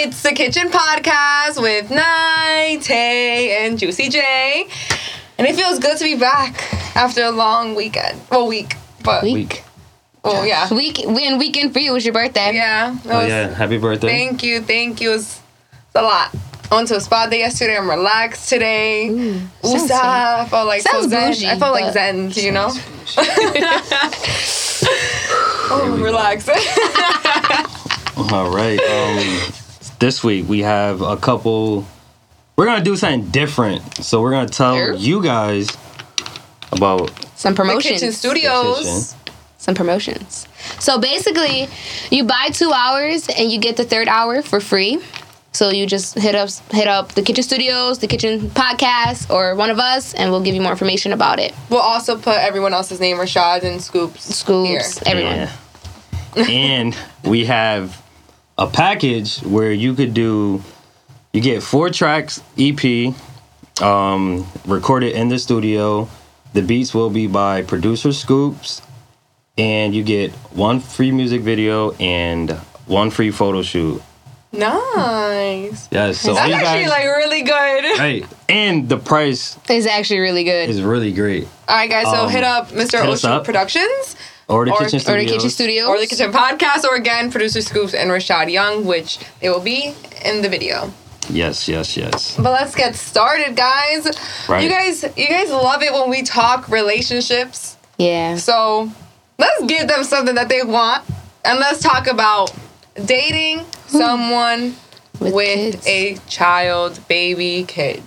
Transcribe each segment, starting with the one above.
It's the Kitchen Podcast with Ny, Taye, and Juicy Jae. And it feels good to be back after a long weekend. Well, week. But, Week. oh, yeah. Week and weekend for you was your birthday. Yeah. that Oh yeah, happy birthday. Thank you, thank you. It's, it's a lot. I went to a spa day yesterday. I'm relaxed today. Ooh, sounds I felt like so zen. bougie, I felt like zen, you know? oh, relax. All right. Um, this week we have a couple. We're gonna do something different. So we're gonna tell Sure. you guys about Some the promotions. Kitchen Studios. Some promotions. So basically, you buy two hours and you get the third hour for free. So you just hit up hit up the Kitchen Studios, the Kitchen Podcast, or one of us, and we'll give you more information about it. We'll also put everyone else's name, Rashad and Scoops. Scoops, Here. everyone. Yeah. and we have a package where you could do. You get four tracks EP, um, recorded in the studio. The beats will be by producer Scoops, and you get one free music video and one free photo shoot. Nice. Yes, so That's you actually guys, like really good. Right. And the price is actually really good. is really great. All right, guys. So Um, hit up Mr. hit Ocean up. Productions Or the Or- Kitchen or or the Kitchen Studios. or the Kitchen Podcast, or again, producer Scoops and Rashad Young, which they will be in the video. Yes, yes, yes. But let's get started, guys. Right. You guys, you guys love it when we talk relationships. Yeah. So let's give them something that they want, and let's talk about dating hmm. someone With with, a child, baby, kid.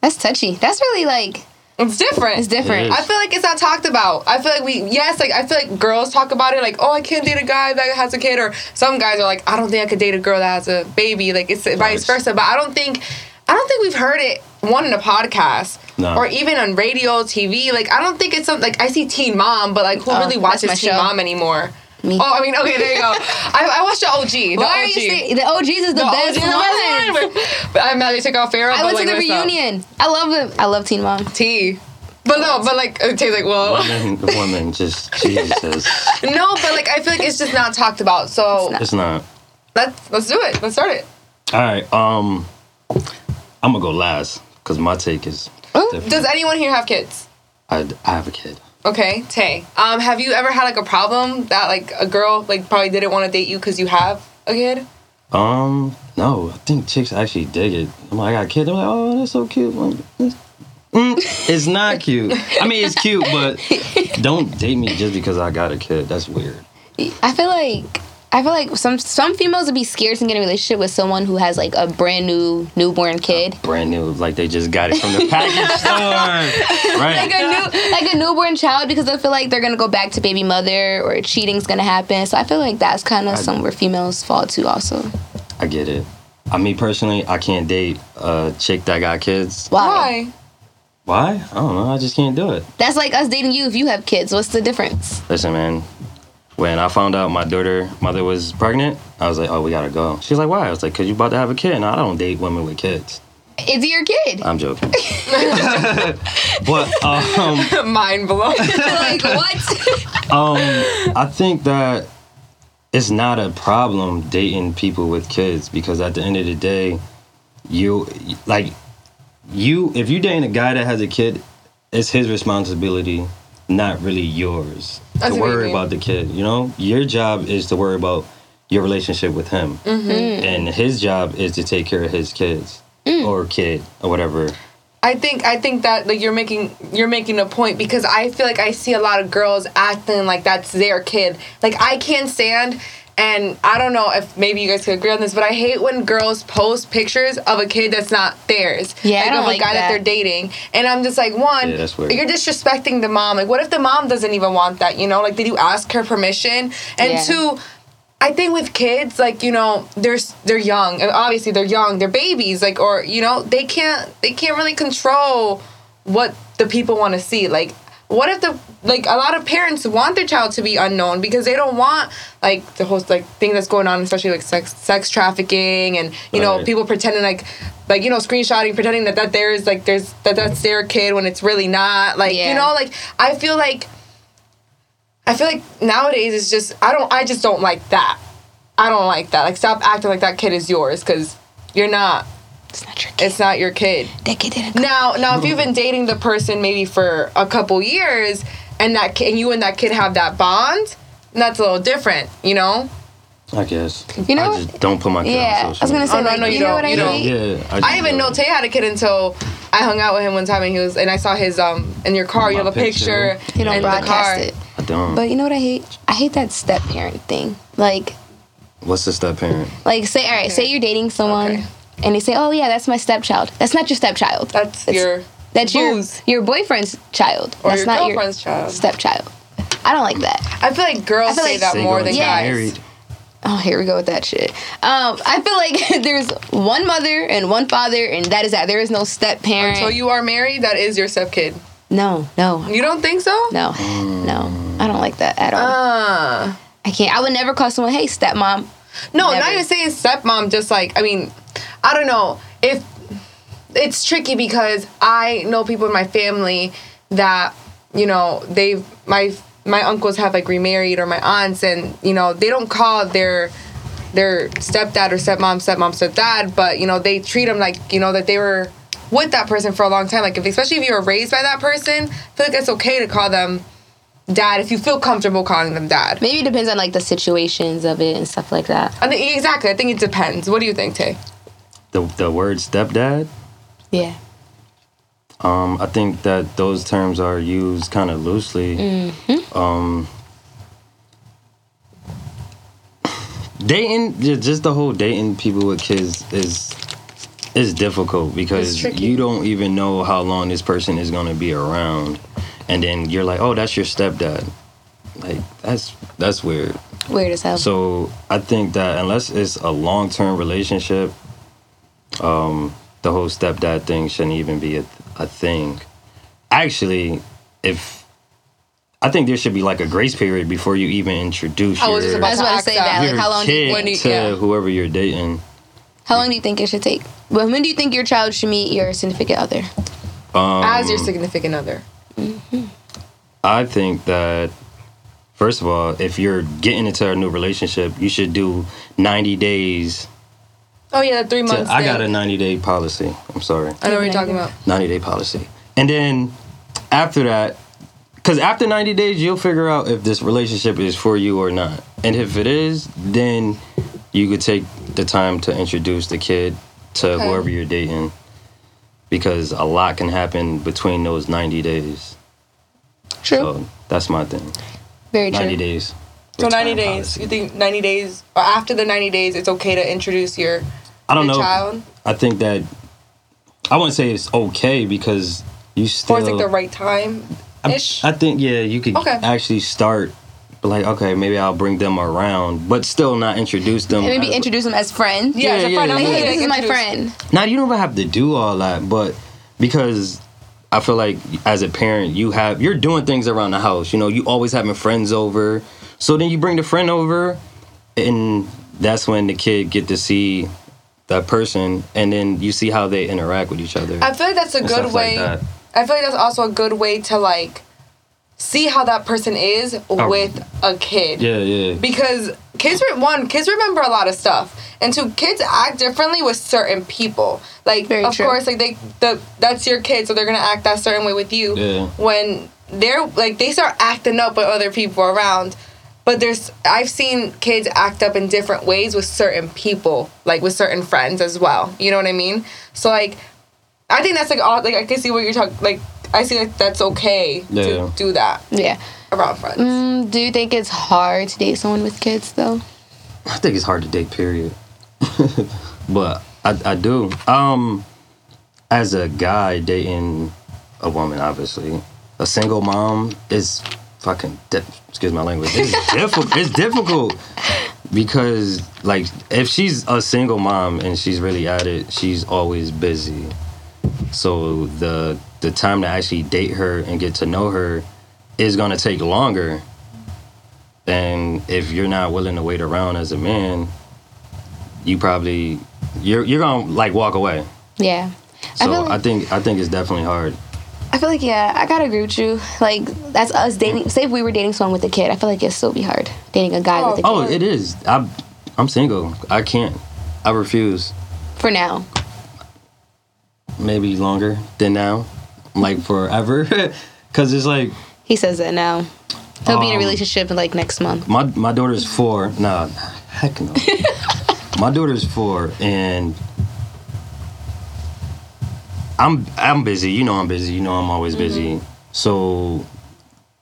That's touchy. That's really like It's different. it's different. It is. I feel like it's not talked about. I feel like we yes, like I feel like girls talk about it like, oh, I can't date a guy that has a kid, or some guys are like, I don't think I could date a girl that has a baby. Like it's vice versa. But I don't think I don't think we've heard it one in a podcast No. or even on radio, TV. Like I don't think it's something like I see Teen Mom, but like who Oh, really watches Teen show. Mom anymore? Me. Oh, I mean, okay, there you go. I, I watched the OG. The Why are OG. you saying the OGs is the, the best OG, one? but, but I'm mad they took out Farrah. I but, went like, to the what's up? reunion. I love it. I love Teen Mom. T. But no, but like T's like, whoa. Women, the woman, just Jesus. No, but like I feel like it's just not talked about. So It's not. let's let's do it. Let's start it. All right. Um, I'm gonna go last because my take is. Oh. Does anyone here have kids? I, I have a kid. Okay, Taye. Um, have you ever had like a problem that like a girl like probably didn't want to date you because you have a kid? Um, no, I think chicks actually dig it. I'm like, I got a kid. They're like, oh, that's so cute. Like, "Mm, mm, it's not cute. I mean, it's cute, but don't date me just because I got a kid. That's weird. I feel like I feel like some some females would be scared to get in a relationship with someone who has like a brand new newborn kid. Brand new, like they just got it from the package store. Right. Like a new like a newborn child because I feel like they're gonna go back to baby mother or cheating's gonna happen. So I feel like that's kind of somewhere females fall to also. I get it. I mean, personally, I can't date a chick that got kids. Why? Why? Why? I don't know. I just can't do it. That's like us dating you if you have kids. What's the difference? Listen, man. When I found out my daughter mother was pregnant, I was like, "Oh, we gotta go." She's like, "Why?" I was like, "Cause you about to have a kid." And I don't date women with kids. It's your kid. I'm joking. but um, Mind blown. like what? um, I think that it's not a problem dating people with kids because at the end of the day, you like you if you dating a guy that has a kid, it's his responsibility, not really yours, I see to worry about the kid. You know, your job is to worry about your relationship with him, Mm-hmm. and his job is to take care of his kids or kid or whatever. I think I think that like you're making you're making a point because I feel like I see a lot of girls acting like that's their kid. Like I can't stand and I don't know if maybe you guys could agree on this, but I hate when girls post pictures of a kid that's not theirs. Yeah, I like don't of like a guy that. that. they're dating. And I'm just like, one, Yeah, you're disrespecting the mom. Like what if the mom doesn't even want that, you know? Like did you ask her permission? And Yeah. two, I think with kids, like you know, they're they're young, and obviously they're young, they're babies, like or you know, they can't they can't really control what the people want to see. Like, what if the like a lot of parents want their child to be unknown because they don't want like the whole like thing that's going on, especially like sex sex trafficking and you know Right. people pretending like like you know screenshotting, pretending that that there is like there's that that's their kid when it's really not. Like Yeah. you know, like I feel like I feel like nowadays it's just I don't I just don't like that. I don't like that. Like, stop acting like that kid is yours because you're not. It's not your kid. It's not your kid. that kid didn't. Now, now, if you've been dating the person maybe for a couple years, and that kid, and you and that kid have that bond, that's a little different, you know. I guess. You know I what? just don't put my kid Yeah, on social. I was gonna say Oh, no, like no, you, you know don't. what I You don't. hate? Yeah, I didn't even know Taye had a kid until I hung out with him one time, and he was, and I saw his um in your car. You have a picture, picture. You don't in the car. broadcast it. I don't. But you know what I hate? I hate that step parent thing. Like, What's the step parent? like say, all right, say you're dating someone, Okay. And they say, oh yeah, that's my stepchild. That's not your stepchild. That's It's- your That's booze. your your boyfriend's child. or that's your not girlfriend's your child. stepchild. I don't like that. I feel like girls I feel say like- that more than get Yes. guys. married. Oh, here we go with that shit. Um, I feel like there's one mother and one father, and that is that. There is no step parent. Until you are married, that is your step kid. no, no, You don't think so? no, no. I don't like that at all. Uh, I can't. I would never call someone, "Hey, stepmom." no, Never. not even saying stepmom. Just like I mean, I don't know. If it's tricky because I know people in my family that you know they've my my uncles have like remarried or my aunts and you know they don't call their their stepdad or stepmom stepmom stepdad but you know they treat them like you know that they were with that person for a long time. Like if especially if you were raised by that person I feel like it's okay to call them dad if you feel comfortable calling them dad. Maybe it depends on like the situations of it and stuff like that. I think exactly. I think it depends. What do you think Taye The the word stepdad. Yeah. Um, I think that those terms are used kind of loosely. Mm-hmm. Um, dating, just the whole dating people with kids is is difficult because you don't even know how long this person is going to be around, and then you're like, oh, that's your stepdad. Like that's that's weird. Weird as hell. So I think that unless it's a long term relationship, um, the whole stepdad thing shouldn't even be a, a thing. Actually, if I think there should be like a grace period before you even introduce I your, was just about to about to say that. that. Like, how long do you kid When you- to yeah. whoever you're dating. How long do you think it should take? Well, when do you think your child should meet your significant other? Um, as your significant other I think that first of all, if you're getting into a new relationship, you should do 90 days. Oh yeah the three To, months I got a 90 day policy. I'm sorry. I know what you're talking about 90 day policy. And then after that, because after 90 days, you'll figure out if this relationship is for you or not. And if it is, then you could take the time to introduce the kid to Okay. whoever you're dating. Because a lot can happen between those 90 days. True. So that's my thing. Very true. 90 days. So 90 days. policy. You think 90 days or after the 90 days it's okay to introduce your, I don't know. child? I think that I wouldn't say it's okay because you still Or it's like the right time I, ish? I think yeah, you could Okay. actually start like okay, maybe I'll bring them around, but still not introduce them. And maybe as- introduce them as friends. Yeah, as a Yeah, friend. yeah, I'm yeah. Like, like, hey, this is my friend. Now you don't even have to do all that, but because I feel like as a parent, you have you're doing things around the house. You know, you always having friends over. So then you bring the friend over, and that's when the kid get to see that person, and then you see how they interact with each other. I feel like that's a good stuff like way. I feel like that's also a good way to like see how that person is oh. with a kid. Yeah, yeah. Because kids, re- one, kids remember a lot of stuff, and two, kids act differently with certain people. Like, Very of true. course, like they, the that's your kid, so they're gonna act that certain way with you. Yeah. When they're like, they start acting up with other people around. But there's, I've seen kids act up in different ways with certain people, like with certain friends as well. You know what I mean? So like, I think that's like all. Like I can see what you're talking. Like I see like that's okay Yeah. to do that Yeah. around friends. Mm, do you think it's hard to date someone with kids though? I think it's hard to date, period. but I, I do. Um, as a guy dating a woman, obviously, a single mom is fucking. Di- excuse my language. It's difficult. It's difficult because, like, if she's a single mom and she's really at it, she's always busy. So the the time to actually date her and get to know her is gonna take longer. And if you're not willing to wait around as a man, you probably you're you're gonna like walk away. Yeah. So I, like, think I think it's definitely hard. I feel like yeah, I gotta agree with you. Like that's us dating. Say if we were dating someone with a kid, I feel like it'd still be hard dating a guy with a kid. Oh, it is. I'm I'm single. I can't. I refuse. For now. Maybe longer than now, like forever. Cause it's like He says that now. He'll be in a Um, relationship in like next month. my my daughter's four. Nah, heck no. my daughter's four, and I'm I'm busy. You know I'm busy. You know I'm always busy. Mm-hmm. So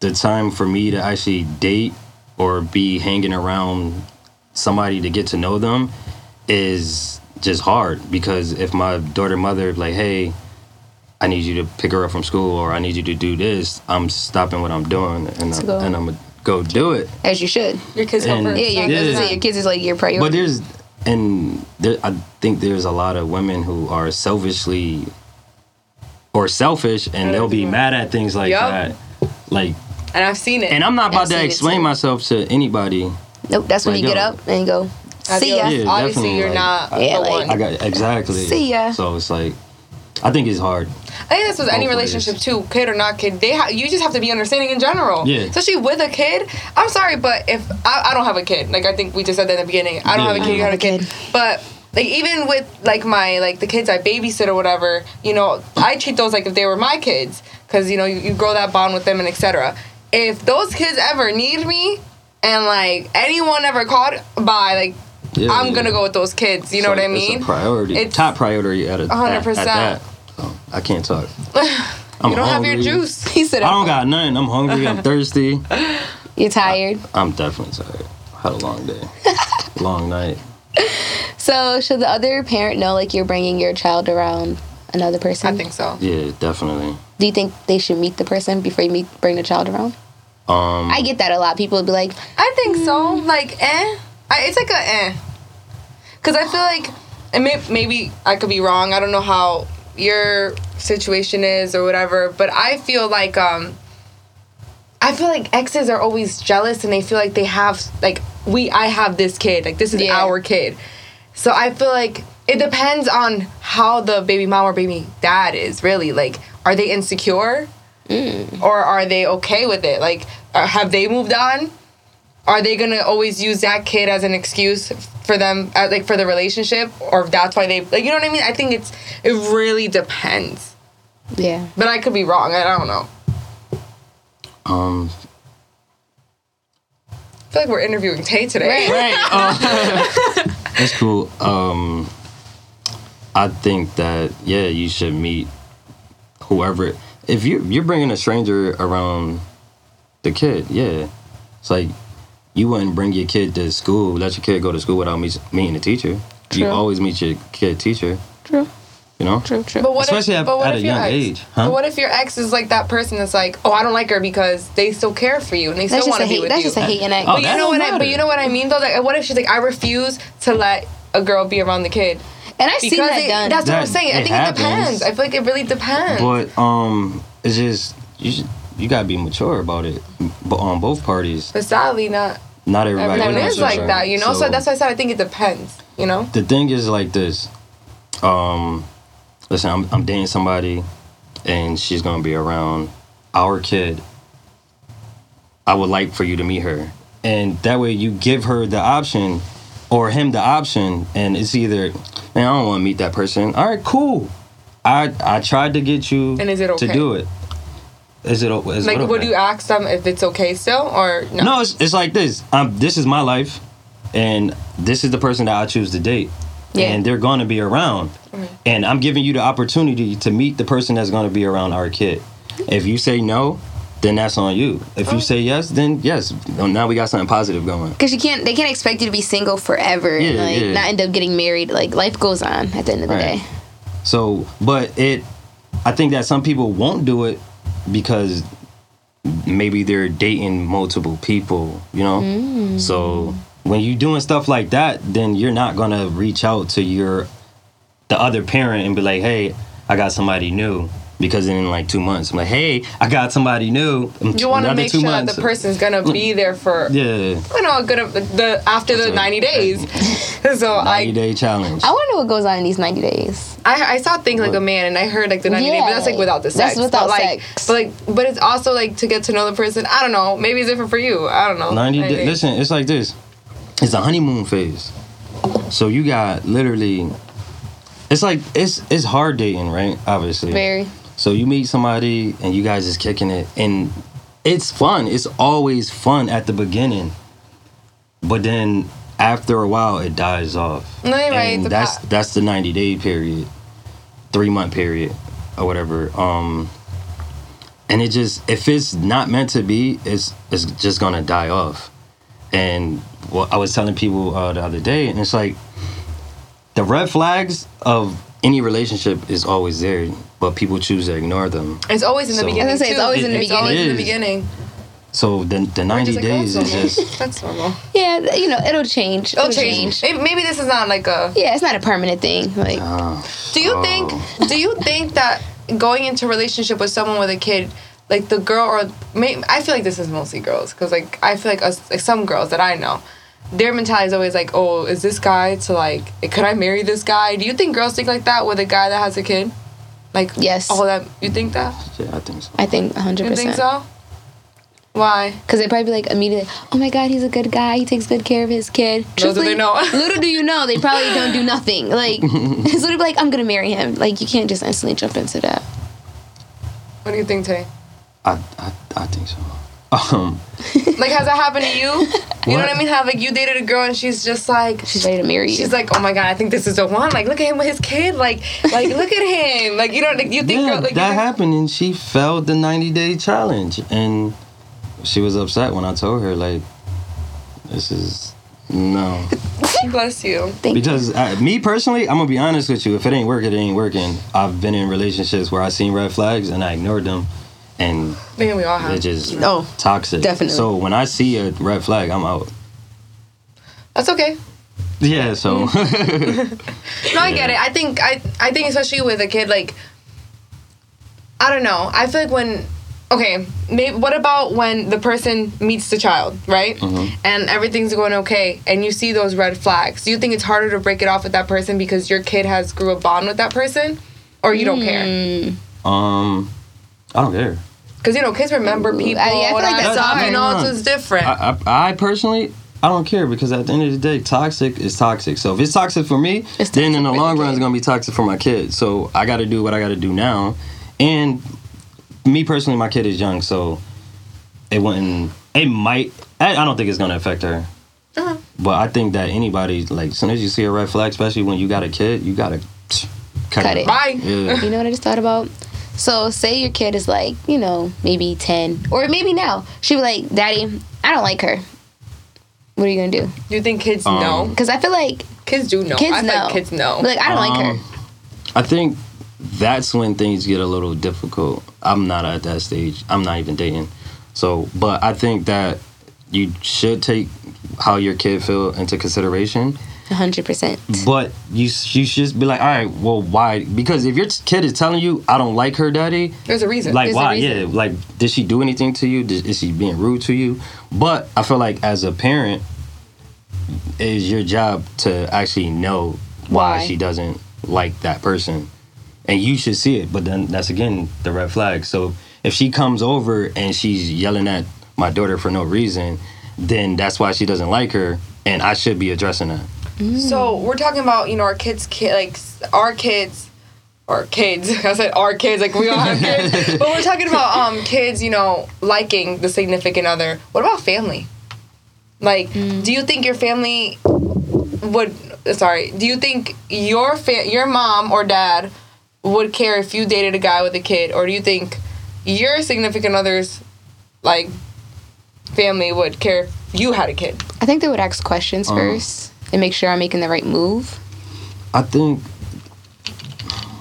the time for me to actually date or be hanging around somebody to get to know them is just hard because if my daughter mother like hey I need you to pick her up from school or I need you to do this I'm stopping what I'm doing and I'm, go. and I'm gonna go do it As you should. Your kids come And- first. Yeah, your, Yeah. yeah. your kids is like your priority. but there's and there, I think there's a lot of women who are selfishly or selfish and they'll be mm-hmm. mad at things like Yup. that like And I've seen it. and I'm not about to explain myself to anybody nope, that's when Like, you get yo. up and you go, see ya. Yeah, Obviously, you're like, not Yeah, the like- one. I got exactly See ya. so it's like I think it's hard I think this with any relationship too, kid or not kid. They ha- you just have to be understanding in general. Yeah. Especially with a kid. I'm sorry, but if I, I don't have a kid, like I think we just said that in the beginning. I don't Yeah. have a kid. You don't have a have a kid. kid. But like even with like my like the kids I babysit or whatever, you know, I treat those like if they were my kids because you know you, you grow that bond with them and etc. If those kids ever need me and like anyone ever called by like. Yeah, I'm yeah. gonna go with those kids. You It's know like- what I it's a mean? priority It's- top priority at a, A hundred at- at percent. that. So, I can't talk I'm you don't have your juice. He said, I don't got nothing I'm hungry I'm thirsty You're tired. I'm definitely tired had a long day long night So should the other parent know like you're bringing your child around another person? I think so. yeah definitely Do you think they should meet the person before you meet bring the child around? um I get that a lot. People would be like, I think so. Like, eh. I, it's like a eh. Because I feel like, and may, maybe I could be wrong. I don't know how your situation is or whatever, but I feel like, um, I feel like exes are always jealous and they feel like they have, like, we, I have this kid. Like, this is Yeah. our kid. So I feel like it depends on how the baby mom or baby dad is, really. Like, are they insecure? Or are they okay with it? Like, uh, have they moved on? are they gonna always use that kid as an excuse for them uh, like for the relationship or that's why they like you know what i mean i think it's it really depends yeah. but i could be wrong i don't know um i feel like we're interviewing tay today. Right. Uh, that's cool. Um I think that yeah you should meet whoever. If you you're bringing a stranger around the kid yeah. It's like you wouldn't bring your kid to school let your kid go to school without meet, meeting the teacher. You always meet your kid teacher. True. You know True. True. but what Especially if, at- but what at if a your young ex, age, huh? but what if your ex is like that person that's like oh i don't like her because they still care for you and they that's still want to be hate. with That's you just a hating ex. Oh, but you know don't what I, but you know what i mean though like what if she's like i refuse to let a girl be around the kid and I've seen that it- done. that's what i'm saying i think happens. it depends i feel like it really depends but um it's just you should, you gotta be mature about it but on both parties but sadly not not everybody Everyone is like each that, you know. So, that's why I said I think it depends, you know. the thing is like this. Um, listen, I'm I'm dating somebody, and she's gonna be around our kid. I would like for you to meet her, and that way you give her the option, or him the option, and it's either, man, I don't want to meet that person. All right, cool. I I tried to get you And is it okay? to do it. Is it Like, it would you ask them if it's okay still, or no? No, it's, it's like this. Um, this is my life, and this is the person that I choose to date, Yeah. and they're going to be around, and I'm giving you the opportunity to meet the person that's going to be around our kid. If you say no, then that's on you. If Oh. you say yes, then yes. Now we got something positive going. Because you can't, they can't expect you to be single forever and like yeah. not end up getting married. Like life goes on at the end of the Right. day. So, but it, I think that some people won't do it because maybe they're dating multiple people, you know? Mm. So when you're doing stuff like that, then you're not gonna reach out to your, the other parent and be like, hey, I got somebody new. Because in like two months, I'm like, hey, I got somebody new. you mm, want to make two sure months. that the person's gonna be mm. there for Yeah, you know a good the after the ninety days. so 90 I, day challenge. I wonder what goes on in these 90 days. I I saw things like a man and I heard like the ninety day, Yeah, but that's like without the sex. that's sex. without but like, sex. But like, but it's also like to get to know the person. I don't know. Maybe it's different for you. I don't know. 90 Maybe. days. Listen, it's like this. It's a honeymoon phase. So you got literally. It's like it's it's hard dating, right? Obviously. Very. So you meet somebody and you guys is kicking it, and it's fun. It's always fun at the beginning, but then after a while it dies off. No, you're right. And The that's that's the ninety day period, three month period, or whatever. Um, and it just if it's not meant to be, it's it's just gonna die off. And what I was telling people uh, the other day, and it's like the red flags of any relationship is always there, but people choose to ignore them. It's always in the So- beginning. I was gonna say, it's too. always in the It's always in the beginning. beginning. So the the ninety like, oh, days is normal. just that's normal. Yeah, you know, it'll change. It'll change. Maybe, maybe this is not like a. Yeah, it's not a permanent thing. Like, uh, Do you Oh. think? Do you think that going into a relationship with someone with a kid, like the girl or may, I feel like this is mostly girls because like I feel like us like some girls that I know, their mentality is always like, oh, is this guy to like? Could I marry this guy? Do you think girls think like that with a guy that has a kid? Like Yes. all that you think that? yeah, I think so. I think 100%. You think so? Why? Because they probably be like immediately, oh my god, he's a good guy. He takes good care of his kid. Little do they know. little do you know, they probably don't do nothing. Like, it's literally like, I'm gonna marry him. Like, you can't just instantly jump into that. What do you think, Taye? I I, I think so. Um, Like, has that happened to you? You know what I mean? Have like you dated a girl and she's just like She's ready to marry you. She's like, oh my god, I think this is the one. Like, look at him with his kid. Like, like look at him. Like, you know, like, you think yeah, girl, like that happened, and she failed the ninety day challenge, and she was upset when I told her like, this is no. Bless you. Thank you. Because I, me personally, I'm gonna be honest with you. If it ain't working, it ain't working. I've been in relationships where I seen red flags and I ignored them, and I think we all have. it just Oh, toxic. definitely. So when I see a red flag, I'm out. That's okay. Yeah. So No, I get it. I think I I think especially with a kid, like I don't know. I feel like when okay, maybe what about when the person meets the child, right? Mhm. And everything's going okay, and you see those red flags. Do you think it's harder to break it off with that person because your kid has grew a bond with that person, or you don't care? Mm, um, I don't care. Because you know, kids remember people. I- yeah, I feel like that that's stuff. hard. You know, it's just different. I, I, I personally, I don't care because at the end of the day, toxic is toxic. So if it's toxic for me, It's then in the long the run, it's gonna be toxic for my kid. So I got to do what I got to do now. And me personally, my kid is young, so it wouldn't. It might. I, I don't think it's gonna affect her. Uh-huh. But I think that anybody, like, as soon as you see a red flag, especially when you got a kid, you gotta cut, Cut it. Bye. Yeah. You know what I just thought about? So, say your kid is like, you know, maybe 10, or maybe now. She be like, Daddy, I don't like her. What are you gonna do? Do you think kids Um, know? Because I feel like Kids do know. kids I know. like kids know. Like, I don't like her. Um, I think that's when things get a little difficult. I'm not at that stage. I'm not even dating. So, but I think that you should take how your kid feel into consideration. 100%. But you you should just be like, all right, well, why? Because if your kid is telling you, I don't like her, daddy. There's a reason. Like There's why? reason. Yeah, like did she do anything to you? Did, is she being rude to you? But I feel like as a parent, it is your job to actually know why, Why. she doesn't like that person, and you should see it. But then that's again the red flag. So if she comes over and she's yelling at my daughter for no reason, then that's why she doesn't like her, and I should be addressing that. So we're talking about you know our kids, kid like our kids, or kids. I said our kids, like we all have kids. but we're talking about um kids, you know, liking the significant other. What about family? Like, do you think your family would? Sorry, do you think your fa- your mom or dad would care if you dated a guy with a kid, or do you think your significant other's like family would care if you had a kid? I think they would ask questions Um, first and make sure I'm making the right move. I think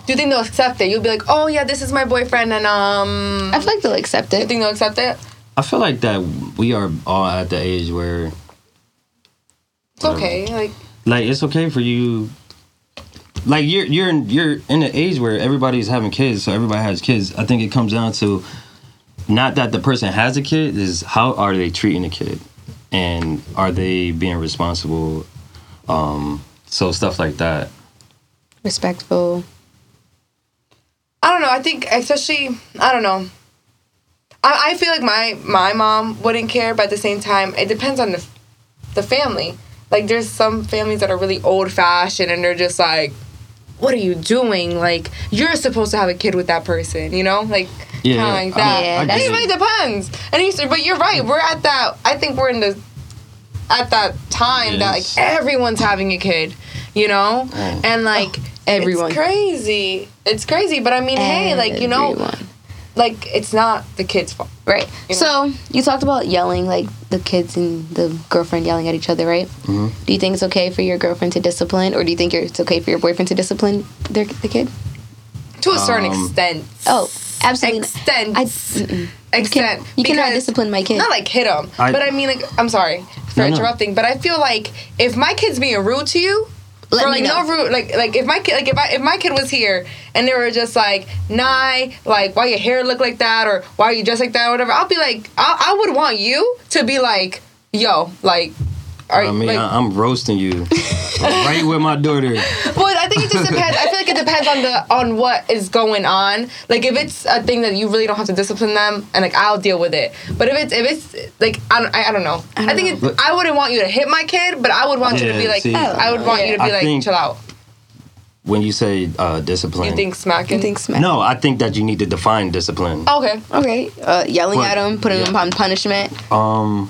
Do you think they'll accept it? You'll be like, oh yeah, this is my boyfriend, and um, I feel like they'll accept it. you it. think they'll accept it? I feel like that we are all at the age where It's okay. Like, like it's okay for you like you're you're in, you're in the age where everybody's having kids so everybody has kids i think it comes down to not that the person has a kid is how are they treating the kid and are they being responsible um so stuff like that Respectful. I don't know. I think, especially, I don't know. I, I feel like my my mom wouldn't care, but at the same time, it depends on the the family. like there's some families that are really old fashioned and they're just like, what are you doing? Like you're supposed to have a kid with that person, you know? Like Yeah, kind of like I- that. I that's- think it really depends. And you, but you're right. We're at that. I think we're in the at that time that like everyone's having a kid, you know, Mm. and like Everyone. It's crazy. It's crazy. But I mean, hey, like you know, like it's not the kid's fault. Right. You So you talked about yelling, like the kids and the girlfriend yelling at each other, right? Mhm. Do you think it's okay for your girlfriend to discipline, or do you think it's okay for your boyfriend to discipline their the kid? To a certain Um, extent. Oh, absolutely. not. Extent. I, mm-mm. extent. you cannot because- discipline my kid. Not like hit him, I- but I mean, like, I'm sorry for No, no. interrupting, but I feel like if my kid's being rude to you, Let for like know. no rude, like like if my kid, like if I if my kid was here and they were just like, nah, like why your hair look like that or why are you dressed like that or whatever, I'll be like, I, I would want you to be like, yo, like, are I mean, like, I, I'm roasting you right with my daughter. Well, I think it just depends. I feel like it depends on the on what is going on. Like if it's a thing that you really don't have to discipline them, and like I'll deal with it. But if it's if it's like I don't, I, I don't know. I, don't think know. It, I wouldn't want you to hit my kid, but I would want you to be like see, I would want you to be I like think- chill out. When you say uh, discipline, You think smacking? You think smack? no, I think that you need to define discipline. Okay. Okay. Uh, yelling But- at him, putting him yeah. on punishment. Um,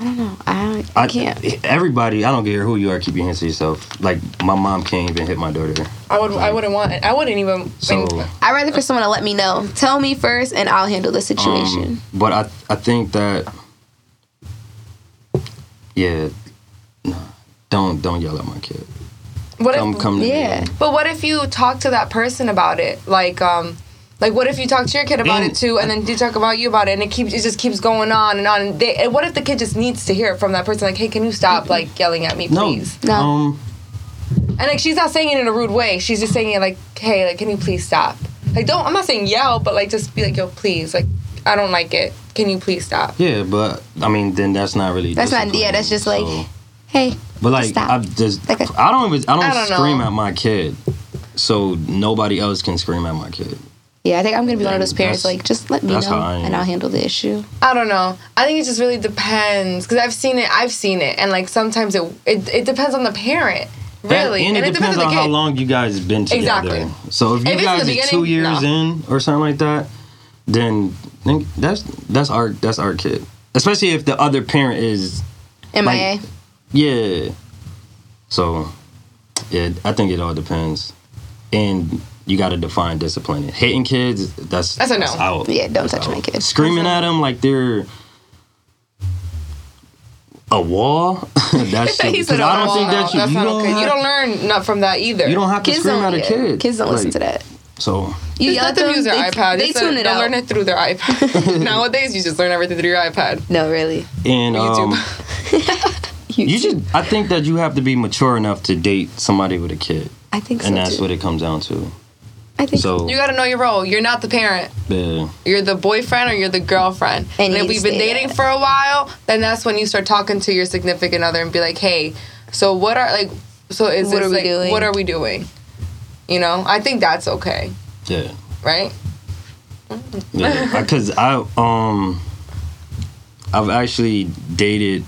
I don't know. I, I I can't. Everybody, I don't care who you are, keep your hands to yourself. Like my mom can't even hit my daughter. I would. I wouldn't want it. I wouldn't even. So, I'd rather for someone to let me know. Tell me first, and I'll handle the situation. um, but I, I think that, yeah, nah, don't don't yell at my kid. what Come if? come to Yeah. me. But what if you talk to that person about it? Like, um, like what if you talk to your kid about And- it too, and then you talk about you about it, and it keeps it just keeps going on and on. And, they, and what if the kid just needs to hear it from that person? Like, hey, can you stop like yelling at me, please? No. Um, And like she's not saying it in a rude way. She's just saying it like, hey, like, can you please stop? Like, don't. I'm not saying yell, but like, just be like, yo, please, like, I don't like it. Can you please stop? yeah, but I mean, then that's not really. That's not- discipline, yeah, that's just like- so- Hey, But like, Stop. I just, Like a- I don't even, I don't, I don't scream know. at my kid, so nobody else can scream at my kid. Yeah, I think I'm gonna be one of those parents. Like, just let me know, how I am. and I'll handle the issue. I don't know. I think it just really depends because I've seen it. I've seen it, and like sometimes it it, it depends on the parent. Really, and, and it, depends, on, the how long you guys have been together. Exactly. So if you If guys are two years no. in or something like that, then then that's that's our that's our kid. Especially if the other parent is MIA. yeah. So yeah, I think it all depends, and you got to define discipline. Hitting kids, that's That's a no. out. Yeah, don't That's touch my kids. Screaming at them like they're a wall. that's He because I don't "Oh, think no, that you that's you don't, okay. have, You don't learn not from that either. you don't have to kids scream don't. at a yeah, kid. Kids don't listen to that. So You Just yell let them them. use their they, iPad. They Just tune let- it they'll out. learn it through their iPad. Nowadays, you just learn everything through your iPad. No, really. and um, YouTube. you just I think that you have to be mature enough to date somebody with a kid, I think so and that's too. what it comes down to. I think So You gotta know your role. You're not the parent. yeah. You're the boyfriend or you're the girlfriend. And And, if we've been dating there. for a while, then that's when you start talking to your significant other and be like, hey, so what are like, so is What this are we like, doing? what are we doing? You know, I think that's okay, Yeah. right? Yeah, because I um, I've actually dated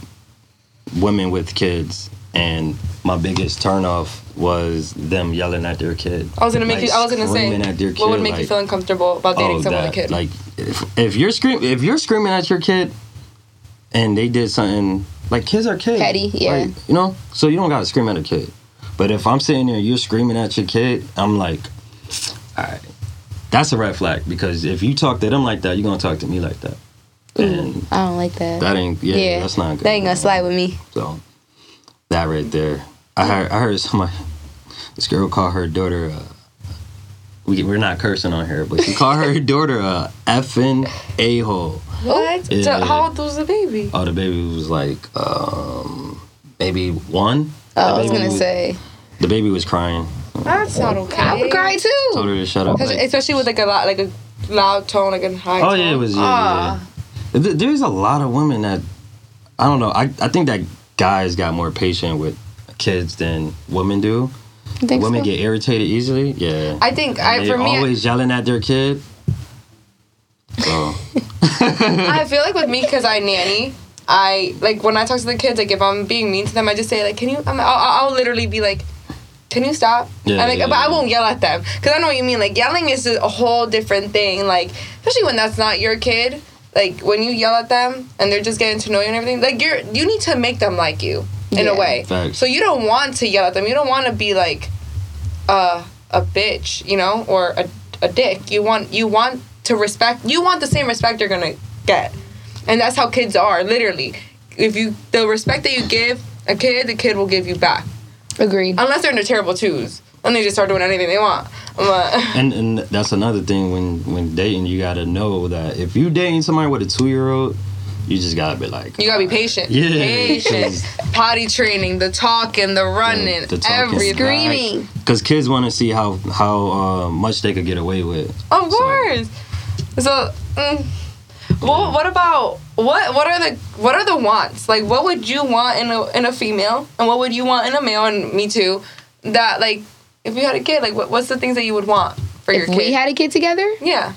women with kids, and my biggest turnoff was them yelling at their kid. I was gonna make Like, you. I was gonna say, at their what would kid, make you feel uncomfortable about dating oh, someone that, with a kid? Like, if, if you're scream, if you're screaming at your kid, and they did something like kids are kids, Petty, yeah. like, you know, so you don't gotta scream at a kid. But if I'm sitting there, you're screaming at your kid, I'm like, all right, that's a red flag because if you talk to them like that, you're gonna talk to me like that, and I don't like that. that ain't yeah, yeah, that's not good. That ain't gonna slide with me. So that right there, I heard I heard somebody, this girl called her daughter. Uh, we we're not cursing on her, but she called her daughter a effing a hole. what? Yeah. So how old was the baby? Oh, the baby was like um maybe one. Oh, I was gonna say. the baby was crying. That's not okay. I would cry too. Told her to shut up. 'Cause like- especially with like a lot, like a loud tone, like a high. oh tone. yeah, it was yeah. Ah. yeah. There's a lot of women that I don't know. I I think that guys got more patient with kids than women do. Women so? get irritated easily. Yeah. I think I And for they're me, always yelling at their kid. So I feel like with me because I nanny, I like when I talk to the kids, like if I'm being mean to them, I just say like, "Can you?" I'm, I'll, I'll literally be like, "Can you stop?" Yeah, And, like, yeah, but I won't yell at them because I know what you mean. Like yelling is a whole different thing. Like especially when that's not your kid. Like when you yell at them and they're just getting to know you and everything. Like you're you need to make them like you in Yeah. a way. Facts. So you don't want to yell at them. You don't want to be like uh, a bitch, you know, or a, a dick. You want you want to respect. You want the same respect you're gonna get, and that's how kids are. Literally, if you the respect that you give a kid, the kid will give you back. Agreed. Unless they're in the terrible twos, and they just start doing anything they want. But And and that's another thing when when dating, you gotta know that if you dating somebody with a two year old, you just gotta be like, you gotta be patient. Yeah, patient. 'cause- Potty training, the talking, the running, the talking. everything. Screaming. because kids want to see how how uh, much they could get away with. Of course. So, mm, well, what about what? What are the what are the wants? Like, what would you want in a in a female, and what would you want in a male? And me too. That like, if you had a kid, like, what, what's the things that you would want for your kid? If kid? we had a kid together, yeah.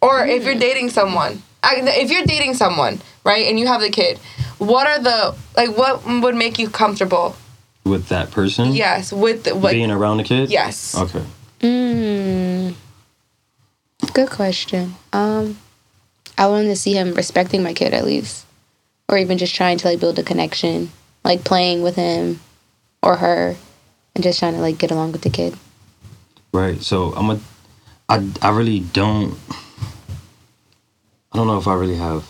Or if you're dating someone, I- if you're dating someone, right, and you have the kid, what are the like? What would make you comfortable? with that person. Yes, with the, like, being around the kid. yes. Okay. Mm. Good question. Um, I wanted to see him respecting my kid at least, or even just trying to like build a connection, like playing with him or her, and just trying to like get along with the kid. Right. So I'm a. I I really don't. I don't know if I really have.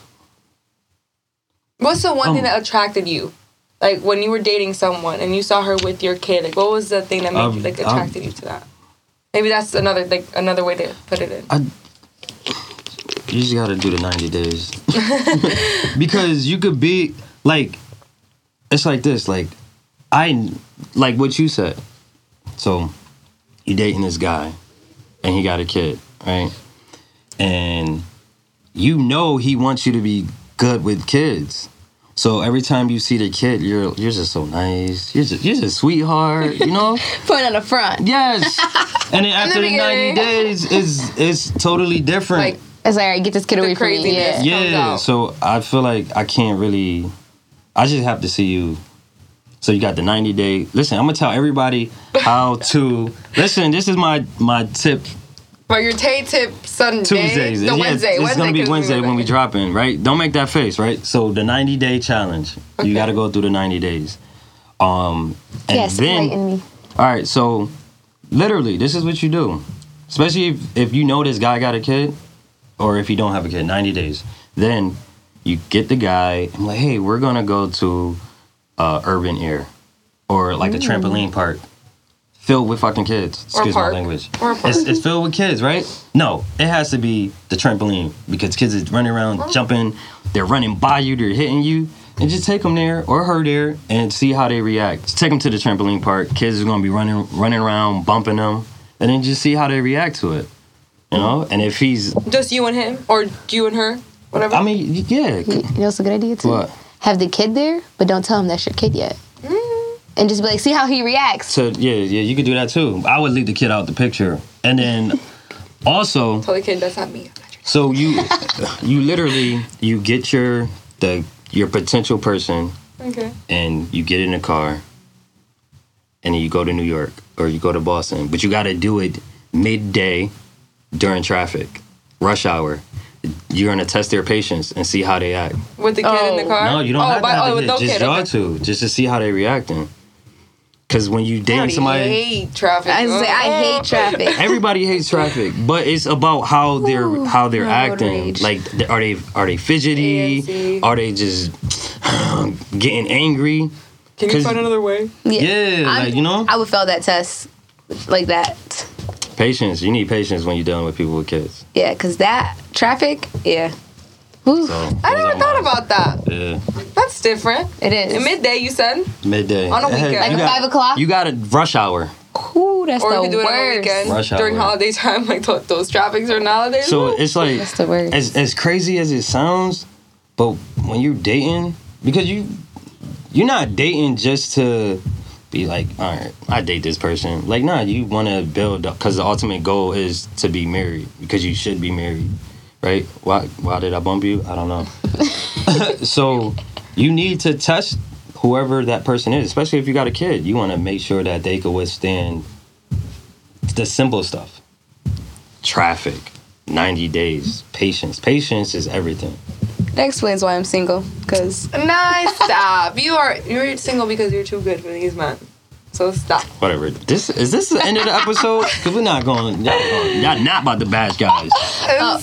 What's the one Um, thing that attracted you? Like when you were dating someone and you saw her with your kid, like what was the thing that made Um, you like um, attracted you to that? Maybe that's another like another way to put it in. I. You just gotta do the 90 days. because you could be like, it's like this. Like, I like what you said. So, you dating this guy, and he got a kid, right? And you know he wants you to be good with kids. So every time you see the kid, you're you're just so nice. You're just you're just a sweetheart, you know. Putting on the front. Yes. And then after the, 90 days is is totally different. Like It's like, all right, get this kid The away from me. Yeah. yeah. So I feel like I can't really I just have to see you. So you got the 90 day. Listen, I'm gonna tell everybody how to listen, this is my my tip but your Taye Tip Sunday, Tuesdays. the Yeah, Wednesday, it's Wednesday gonna be Wednesday when we drop in, right? Don't make that face, right? So the 90 day challenge. Okay. You got to go through the 90 days. Um, and Yes, then me. all right. So literally, this is what you do. Especially if if you know this guy got a kid, or if you don't have a kid, 90 days. Then you get the guy. I'm like, hey, we're gonna go to uh, Urban Air, or like a trampoline park. Filled with fucking kids. Or Excuse my park. language. Or a park. It's, it's filled with kids, right? No, it has to be the trampoline because kids is running around, Oh. jumping, they're running by you, they're hitting you, and just take them there or her there and see how they react. Take them to the trampoline park. Kids are gonna be running, running around, bumping them, and then just see how they react to it. You know, and if he's, Just you and him, or you and her, whatever. I mean, yeah, You know it's a good idea too? What? Have the kid there, but don't tell him that's your kid yet. Mm-hmm. And just be like, see how he reacts. so yeah, yeah, you could do that too. I would leave the kid out the picture, and then also. Tell the kid that's not me. So you you literally you get your the your potential person Okay. and you get in a car and then you go to New York or you go to Boston, but you got to do it midday during traffic, rush hour. You're gonna test their patience and see how they act. With the kid in the Oh. car. No, you don't oh, have by- to have oh, the with kid. no Just kid. y'all okay. two, just to see how they reacting. Because when you I date already somebody, hate traffic. I say I Oh. hate traffic. Everybody hates traffic, but it's about how they're Ooh, how they're my acting. Like, are they are they fidgety? AMC. Are they just getting angry? Can you find another way? Yeah, I'm- like you know, I would fail that test like that. patience. You need patience when you're dealing with people with kids. Yeah, because that traffic, yeah. Whew, So I never thought my- about that. Yeah, That's different. it is. At midday, you said. midday On a weekend. you Like a five o'clock? You got a rush hour. Ooh, that's Or the you could do it on a weekend Rush during hour. holiday time, like th- those traffics or holidays. So it's like That's the worst. as as crazy as it sounds, but when you're dating, because you you're not dating just to be like, all right, I date this person. Like, nah, you want to build up because the ultimate goal is to be married because you should be married, right? Why why did I bump you? I don't know, so you need to test whoever that person is, especially if you got a kid. You want to make sure that they can withstand the simple stuff. Traffic, 90 days, patience. Patience is everything. That explains why I'm single. Cause Nice, stop. You are you're single because you're too good for these men. So stop. Whatever. This is this the end of the episode? Cause we're not going. Y'all, y'all not about to bash guys.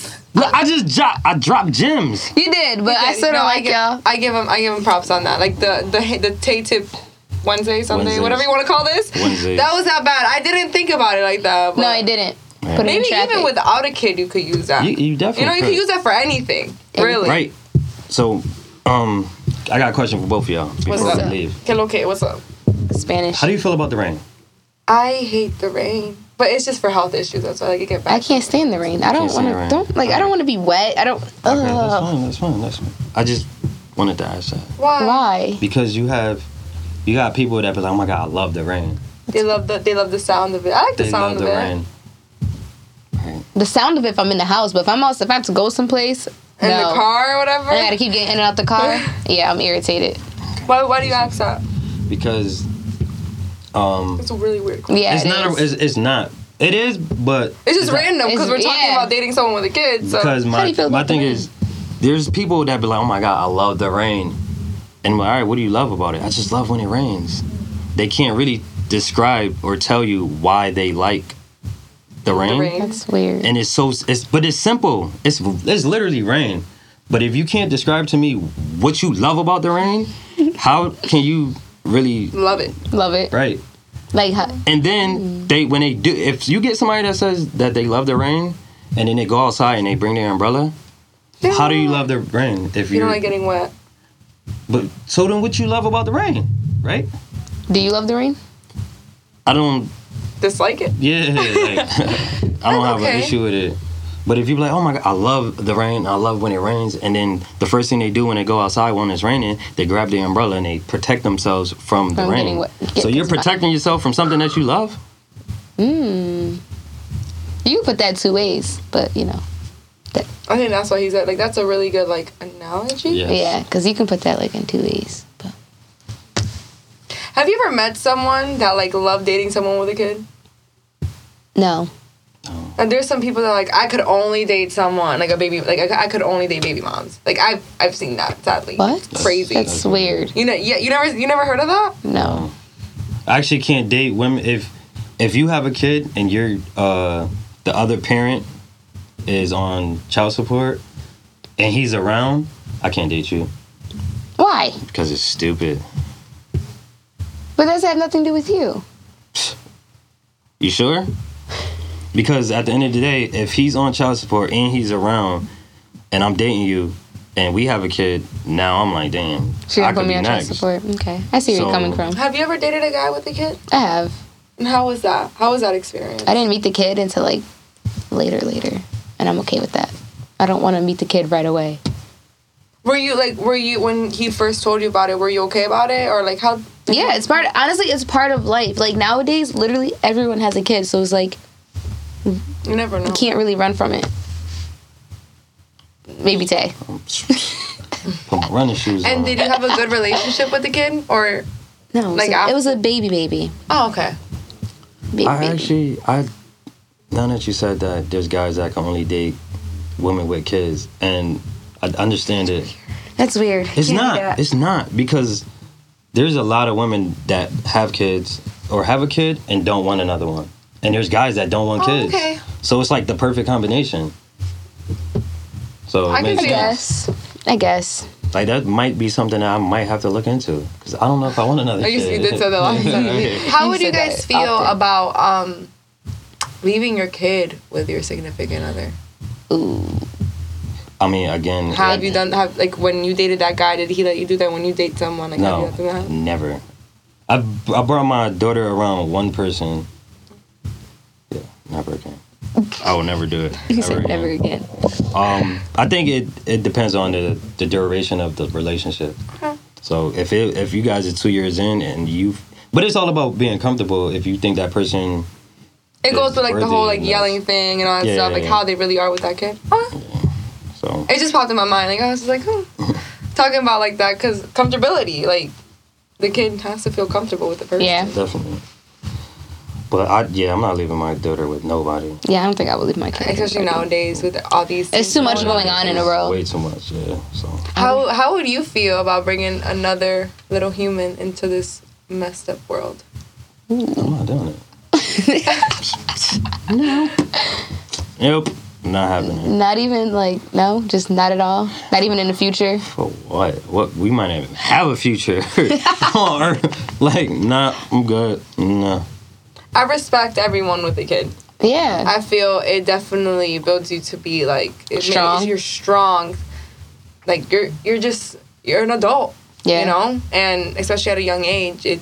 Look, I just dropped. I dropped gems. you did, but I still No, don't like give, y'all. I give him I give him props on that. Like the the the Taye Tip Wednesday, Sunday, Wednesdays. whatever you want to call this. Wednesdays. That was not bad. I didn't think about it like that. But No, I didn't. Yeah. Put it in Maybe even without a kid, you could use that. You, you definitely. You know, you could. could use that for anything. Really. Right. So, um, I got a question for both of y'all before What's we up? leave. Okay, okay, what's up? Spanish. How do you feel about the rain? I hate the rain, but it's just for health issues. That's why I could get back. I can't stand the rain. I don't want to. Don't like. I don't want to be wet. I don't. Okay, that's fine. That's fine. That's fine. I just wanted to ask that Why? Why? because you have, you got people that be like, oh my god, I love the rain. They love the they love the sound of it. I like the They sound love of the it. rain. Right. The sound of it if I'm in the house, but if I'm out, if I have to go someplace, In no. the car or whatever. I gotta keep getting in and out of the car. Yeah, I'm irritated. Why, why do you ask that? Because, um, It's a really weird question. Yeah, it's it not. is. A, it's, it's not. It is, but It's just not- random because we're talking yeah. about dating someone with a kid. So Because my my about the thing is, there's people that be like, oh my god, I love the rain, and like, all right, what do you love about it? I just love when it rains. They can't really describe or tell you why they like the rain. rain. That's weird. and it's so it's but it's simple. It's it's literally rain. But if you can't describe to me what you love about the rain, how can you really love it. Love it. right? Like, And then they when they do if you get somebody that says that they love the rain and then they go outside and they bring their umbrella, how do you love the rain if You you're don't like getting wet. but so then what you love about the rain, right? do you love the rain? I don't Dislike it. yeah, like, I don't have an issue with it. But if you be like, oh my god, I love the rain, I love when it rains, and then the first thing they do when they go outside when it's raining, they grab the umbrella and they protect themselves from the rain. getting wet- so you're protecting yourself from something that you love. Mm. You put that two ways, but you know, I think that's why he's at. Like that's a really good like analogy. Yeah. Yes. yeah, because you can put that like in two ways. But Have you ever met someone that like loved dating someone with a kid? no, And there's some people that are like I could only date someone like a baby like I, I could only date baby moms. Like I've I've seen that sadly. what? Crazy. That's weird. you know yeah you never you never heard of that? No. I actually can't date women if if you have a kid and you're uh, the other parent is on child support and he's around. I can't date you Why? because it's stupid. But does that have nothing to do with you. You sure? Because at the end of the day, if he's on child support and he's around, and I'm dating you, and we have a kid, now I'm like, damn, So you're I put me be on child support. Okay, I see where So- you're coming from. Have you ever dated a guy with a kid? I have. And how was that? How was that experience? I didn't meet the kid until like later, later, and I'm okay with that. I don't want to meet the kid right away. Were you like were you when he first told you about it, were you okay about it? Or like how Yeah, it's part. Honestly, it's part of life. Like nowadays, literally everyone has a kid, so it's like you never know. you can't really run from it. Maybe mm. Taye. Put my running shoes on. And did you have a good relationship with the kid? Or No, it was, Like a, it was a baby, baby, Oh okay. baby, I baby. actually, I now that you said that, there's guys that can only date women with kids, and I understand it. That's weird. It's Can't not. It's not because there's a lot of women that have kids or have a kid and don't want another one, and there's guys that don't want Oh, kids. okay. So it's like the perfect combination. So I it I see sense. that. guess. I guess. Like that might be something that I might have to look into because I don't know if I want another I kid. you did say that last time. How You would you said guys feel often. about um leaving your kid with your significant other? Ooh. I mean, again, How have you done have like when you dated that guy, did he let you do that when you date someone? Like No, have you done that? never. I I brought my daughter around one person. Yeah, never again. I will never do it. You ever said never again. again. Um, I think it it depends on the the duration of the relationship. Okay. So if it if you guys are two years in and you, but it's all about being comfortable. If you think that person, It goes with like the whole like enough. yelling thing and all that Yeah, stuff, yeah, like yeah. how they really are with that kid. Oh, so it just popped in my mind. Like I was just like, hmm. talking about like that because comfortability, like the kid has to feel comfortable with the person. Yeah. Definitely. But I yeah, I'm not leaving my daughter with nobody. Yeah, I don't think I would leave my kid. Especially nowadays with all these. It's too much going on in the world. Way too much, yeah. So How how would you feel about bringing another little human into this messed up world? I'm not doing it. No. Nope. Not happening. Not even like no, just not at all. Not even in the future. For what? What we might not even have a future on Earth. Like, nah, I'm good. Nah. I respect everyone with a kid. Yeah. I feel it definitely builds you to be like it Strong. Makes you're strong. Like you're you're just you're an adult. Yeah. You know, and especially at a young age, it.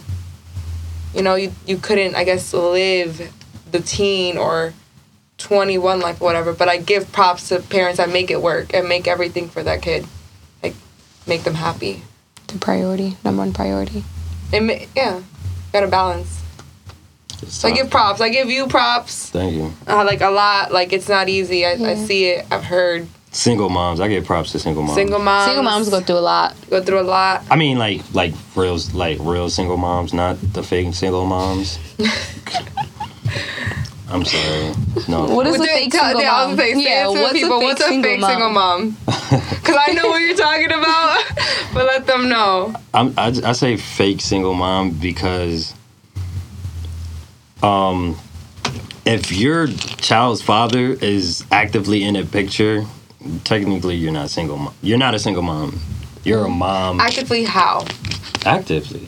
You know, you you couldn't I guess live the teen or. 21 life or whatever but i give props to parents that make it work and make everything for that kid like make them happy The priority, number one priority. and ma- yeah gotta balance It's so i give props i give you props Thank you. uh, like a lot like it's not easy I, I see it i've heard Single moms. I give props to single moms. single moms Single moms go through a lot. go through a lot I mean, like, like real, like real single moms, not the fake single moms. I'm sorry. No. What is What's a it- fake tell- single yeah, mom? gonna say, say Yeah, it to what's a people, fake what's a single fake mom? single mom because i know what you're talking about but let them know I'm, I, I say fake single mom because um if your child's father is actively in a picture technically you're not single mom you're not a single mom you're a mom actively how actively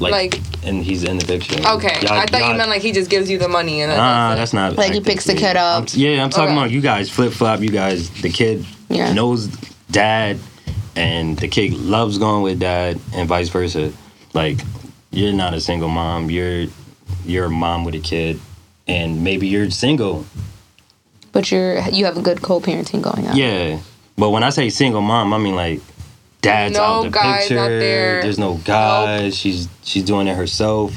like, Like- and he's in the picture okay Y'all- i thought you y'all- meant like he just gives you the money and Nah, that's, that's not Like, he picks the actively. kid up. I'm- yeah, I'm talking Okay. about you guys flip flop. You guys, the kid Yeah. knows dad, and the kid loves going with dad, and vice versa. Like, you're not a single mom. You're you're a mom with a kid, and maybe you're single. But you're you have a good co-parenting going on. Yeah, but when I say single mom, I mean like dad's No out the guys picture. out there. There's no guys. She's she's doing it herself.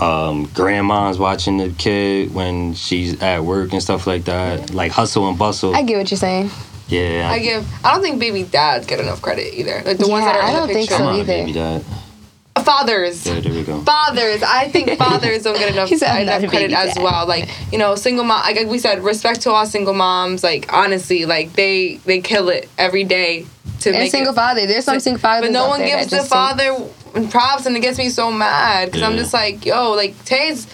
Um, grandma's watching the kid when she's at work and stuff like that. Like hustle and bustle. I get what you're saying. yeah, I give. I don't think baby dads get enough credit either. Like the ones that are I don't the think picture. so I'm not a either. Baby dad. Fathers. Yeah, there we go. Fathers, I think fathers don't get enough, "I'm not enough credit as dad." well. Like you know, single mom. Like we said, respect to all single moms. Like honestly, like they they kill it every day to And make single it. father. There's some single fathers. But no one gives the father props, and it gets me so mad because I'm just like, yo, like Taye's.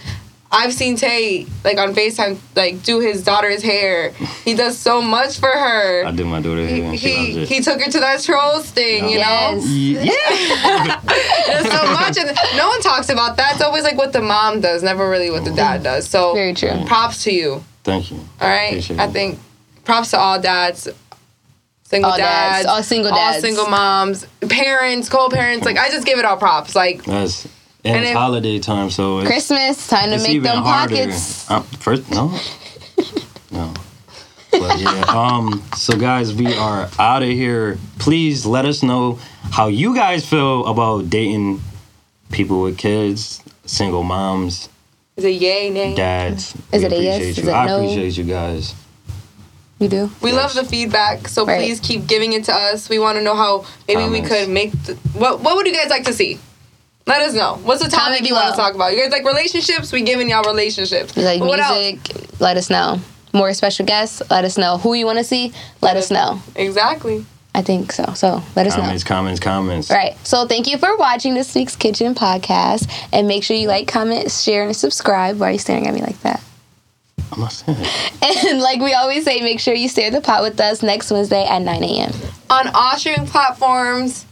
I've seen Taye like on Facetime like do his daughter's hair. He does so much for her. I do my daughter He hair and she he, loves it. he took her to that trolls thing, you know. Yes. yeah. So much, and no one talks about that. It's always like what the mom does, never really what the mm-hmm. dad does. So Very true. Mm. props to you. Thank you. All right, Appreciate I think props to all dads, single All dads, dads, all single dads, all single moms, parents, co-parents. Like I just give it all props. Like That's and, And it's holiday time, so it's, Christmas time to it's make even them harder. pockets. Um, first, no, no. But yeah, um. So guys, we are out of here. Please let us know how you guys feel about dating people with kids, single moms, is it yay nay? dads. Is We it a yes? appreciate Is you. it I no? appreciate you guys. You do. We Yes. love the feedback, so Right. please keep giving it to us. We want to know how maybe we could make. The, what What would you guys like to see? Let us know. What's the topic Comment you want to talk about? You guys like relationships? We giving y'all relationships. You like But what else? music? Let us know. More special guests? Let us know. Who you want to see? Let us know. Exactly. I think so. So let us know. Comments, comments, comments. All right. So thank you for watching this week's Kitchen Podcast. And make sure you like, comment, share, and subscribe. Why are you staring at me like that? I'm not saying. And like we always say, make sure you stare the pot with us next Wednesday at 9 a.m. on all streaming platforms,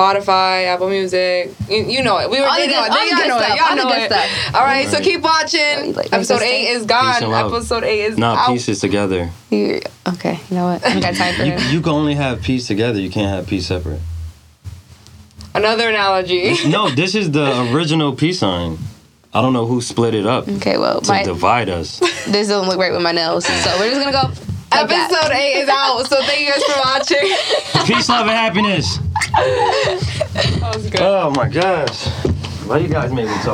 Spotify, Apple Music. You, you know it. We were All the you know good- it. all They the good know it. Y'all all the know good it. stuff. All right, so keep watching. Like, Episode eight is gone. Peace. Episode eight is Nah, out. pieces together. You- okay. You know what? I got time for You, it. you can only have peace together. You can't have peace separate. Another analogy. No, this is the original peace sign. I don't know who split it up Okay. Well, to my, divide us. this doesn't look right with my nails. So we're just gonna go. Like that. Episode eight is out. So thank you guys for watching. Peace, love, and happiness. That was good. Oh my gosh. Why you guys make me talk?